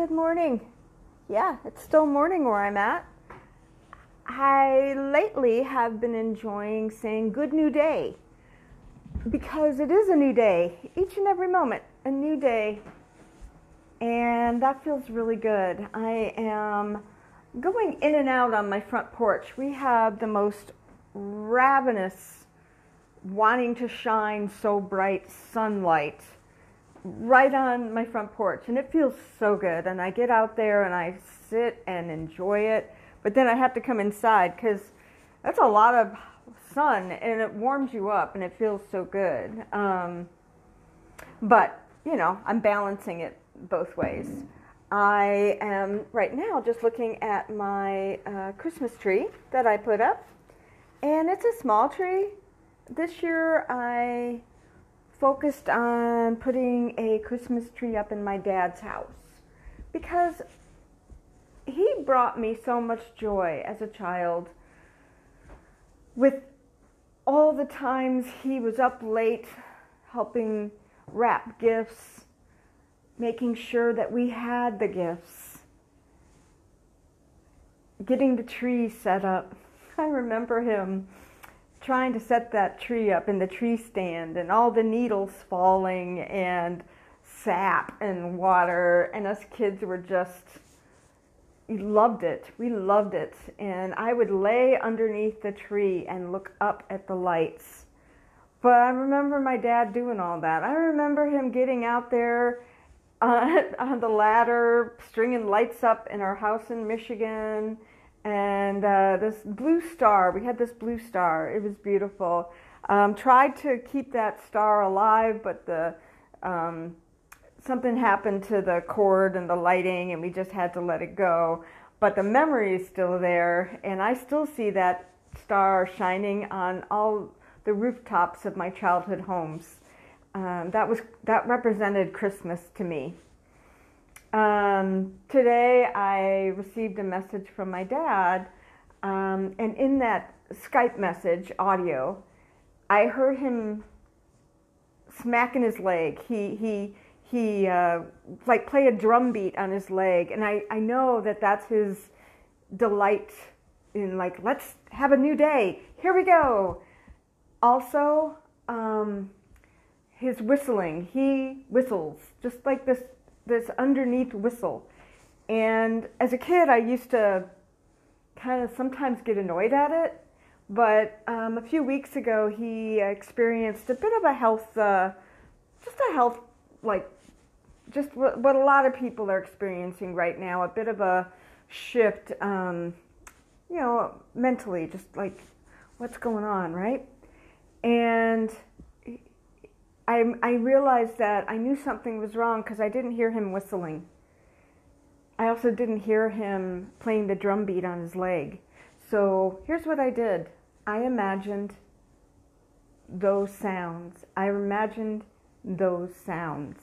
Good morning. Yeah, it's still morning where I'm at. I lately have been enjoying saying good new day because it is a new day, each and every moment, a new day. And that feels really good. I am going in and out on my front porch. We have the most ravenous, wanting to shine so bright sunlight right on my front porch and it feels so good and I get out there and I sit and enjoy it but then I have to come inside cuz that's a lot of sun and it warms you up and it feels so good. Um, but you know I'm balancing it both ways. I am right now just looking at my uh, Christmas tree that I put up and it's a small tree. This year I focused on putting a Christmas tree up in my dad's house because he brought me so much joy as a child with all the times he was up late helping wrap gifts, making sure that we had the gifts, getting the tree set up. I remember him trying to set that tree up in the tree stand and all the needles falling and sap and water. And us kids were just we loved it. We loved it. And i would lay underneath the tree and look up at the lights. But i remember my dad doing all that. I remember him getting out there uh, on the ladder stringing lights up in our house in michigan and uh, this blue star. We had this blue star. It was beautiful. Um, tried to keep that star alive, but the um, something happened to the cord and the lighting, and we just had to let it go. But the memory is still there, and I still see that star shining on all the rooftops of my childhood homes. Um, that was that represented Christmas to me. Um, today I received a message from my dad, um, and in that Skype message audio, I heard him smacking his leg. He he he uh, like play a drum beat on his leg, and I I know that that's his delight in like let's have a new day. Here we go. Also, um, his whistling. He whistles just like this this underneath whistle. And as a kid, I used to kind of sometimes get annoyed at it. But um, a few weeks ago, he experienced a bit of a health, uh, just a health, like, just what, a lot of people are experiencing right now, a bit of a shift, um, you know, mentally, just like, what's going on, right? And I, I realized that I knew something was wrong because I didn't hear him whistling. I also didn't hear him playing the drum beat on his leg. So here's what I did I imagined those sounds. I imagined those sounds.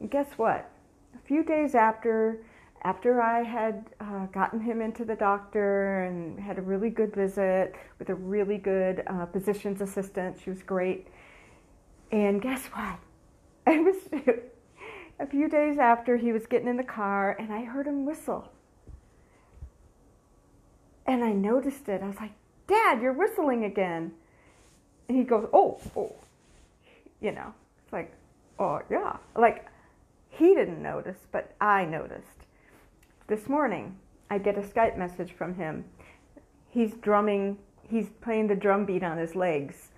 And guess what? A few days after, after I had uh, gotten him into the doctor and had a really good visit with a really good uh, physician's assistant, she was great. And guess what? It was a few days after he was getting in the car, and I heard him whistle. And I noticed it. I was like, Dad, you're whistling again. And he goes, Oh, oh. You know, it's like, Oh, yeah. Like, he didn't notice, but I noticed. This morning, I get a Skype message from him. He's drumming, he's playing the drum beat on his legs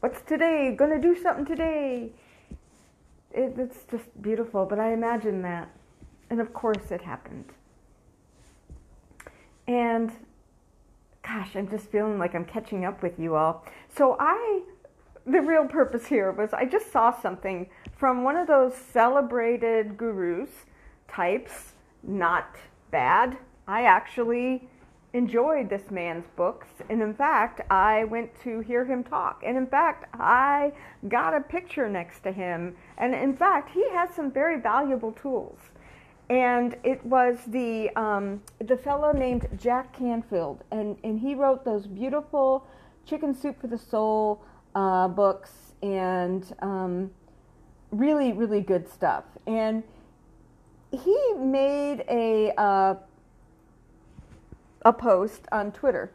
what's today? Gonna do something today. It, it's just beautiful, but I imagine that. And of course it happened. And gosh, I'm just feeling like I'm catching up with you all. So I, the real purpose here was I just saw something from one of those celebrated gurus types, not bad. I actually enjoyed this man's books. And in fact, I went to hear him talk. And in fact, I got a picture next to him. And in fact, he has some very valuable tools. And it was the, um, the fellow named Jack Canfield. And, and he wrote those beautiful Chicken Soup for the Soul uh, books and um, really, really good stuff. And he made a uh, a post on Twitter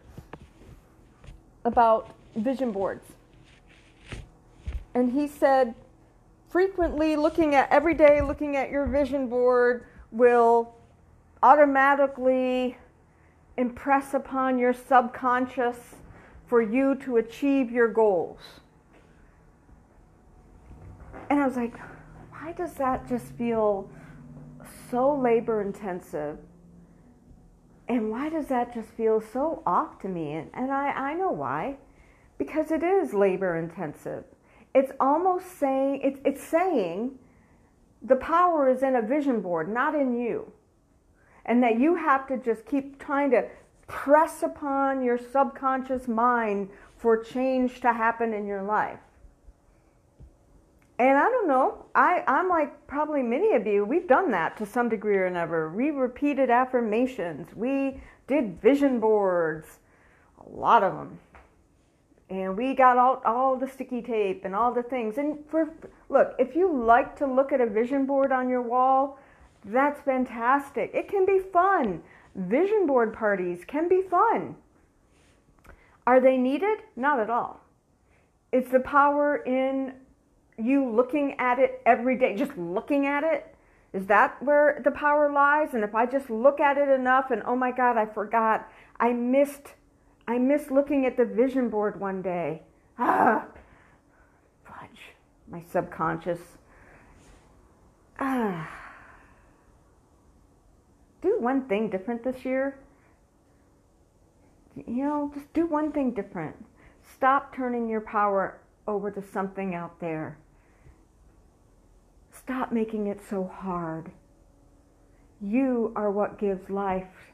about vision boards. And he said, frequently looking at every day looking at your vision board will automatically impress upon your subconscious for you to achieve your goals. And I was like, why does that just feel so labor intensive? And why does that just feel so off to me? And, and I, I know why. Because it is labor intensive. It's almost saying, it's, it's saying the power is in a vision board, not in you. And that you have to just keep trying to press upon your subconscious mind for change to happen in your life. And I don't know, I, I'm like probably many of you, we've done that to some degree or another. We repeated affirmations, we did vision boards, a lot of them. And we got all, all the sticky tape and all the things. And for look, if you like to look at a vision board on your wall, that's fantastic. It can be fun. Vision board parties can be fun. Are they needed? Not at all. It's the power in you looking at it every day, just looking at it, is that where the power lies? And if I just look at it enough and oh my God, I forgot, I missed, I missed looking at the vision board one day. Ah, fudge, my subconscious. Ah. Do one thing different this year. You know, just do one thing different. Stop turning your power over to something out there. Stop making it so hard. You are what gives life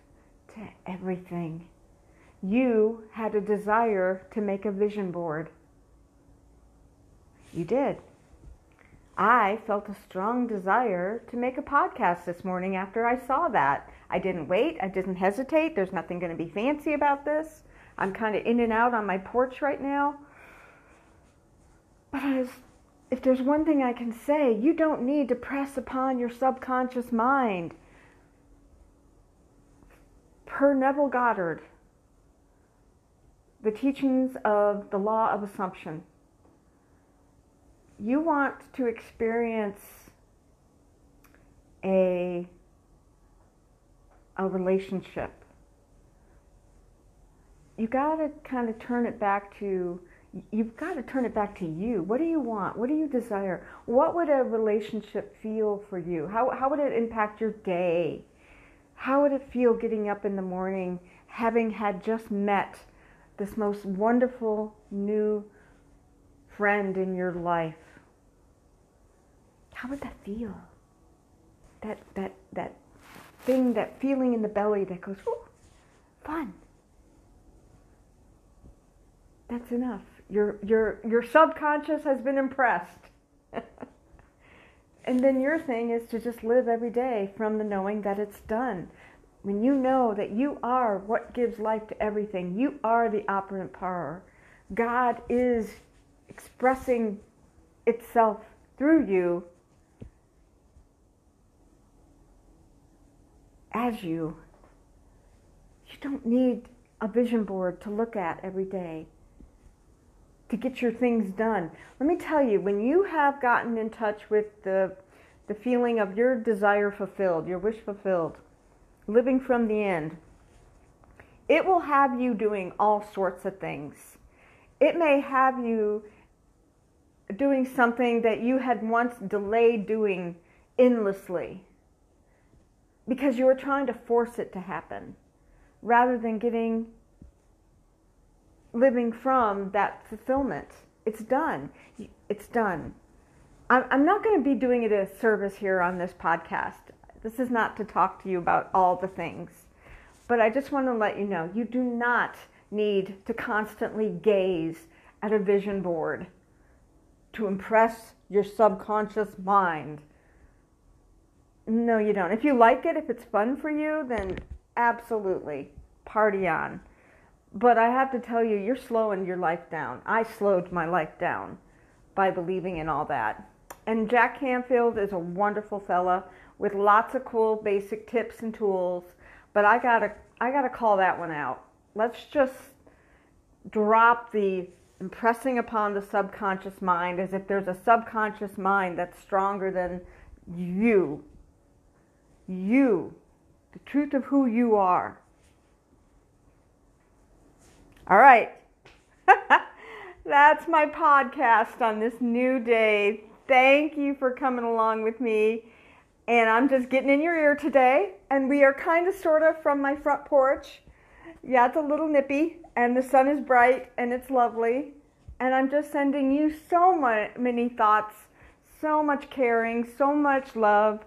to everything. You had a desire to make a vision board. You did. I felt a strong desire to make a podcast this morning after I saw that. I didn't wait, I didn't hesitate. There's nothing going to be fancy about this. I'm kind of in and out on my porch right now. But I was if there's one thing I can say, you don't need to press upon your subconscious mind. Per Neville Goddard, the teachings of the law of assumption. You want to experience a, a relationship. You got to kind of turn it back to you've got to turn it back to you. What do you want? What do you desire? What would a relationship feel for you? How, how would it impact your day? How would it feel getting up in the morning, having had just met this most wonderful new friend in your life? How would that feel? That, that, that thing, that feeling in the belly that goes, ooh, fun. That's enough. Your, your, your subconscious has been impressed. and then your thing is to just live every day from the knowing that it's done. When you know that you are what gives life to everything, you are the operant power. God is expressing itself through you as you. You don't need a vision board to look at every day to get your things done. Let me tell you, when you have gotten in touch with the, the feeling of your desire fulfilled, your wish fulfilled, living from the end, it will have you doing all sorts of things. It may have you doing something that you had once delayed doing endlessly because you were trying to force it to happen rather than getting living from that fulfillment. It's done. It's done. I'm not going to be doing it a service here on this podcast. This is not to talk to you about all the things. But I just want to let you know you do not need to constantly gaze at a vision board to impress your subconscious mind. No, you don't. If you like it, if it's fun for you, then absolutely party on. But I have to tell you, you're slowing your life down. I slowed my life down by believing in all that. And Jack Canfield is a wonderful fella. with lots of cool basic tips and tools. But I gotta, I gotta call that one out. Let's just drop the impressing upon the subconscious mind as if there's a subconscious mind that's stronger than you. You. The truth of who you are. All right. That's my podcast on this new day. Thank you for coming along with me. And I'm just getting in your ear today. And we are kind of sort of from my front porch. Yeah, it's a little nippy, and the sun is bright, and it's lovely. And I'm just sending you so many thoughts, so much caring, so much love.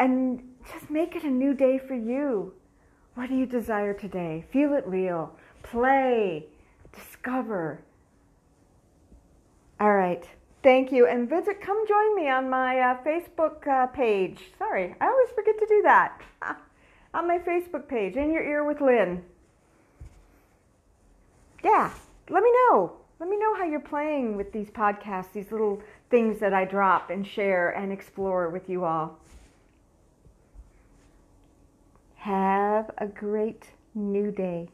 And just make it a new day for you. What do you desire today? Feel it real. Play. Discover. All right. Thank you. And visit, come join me on my uh, Facebook uh, page. Sorry, I always forget to do that. on my Facebook page, In Your Ear with Lynne. Yeah, let me know. Let me know how you're playing with these podcasts, these little things that I drop and share and explore with you all. Have a great new day.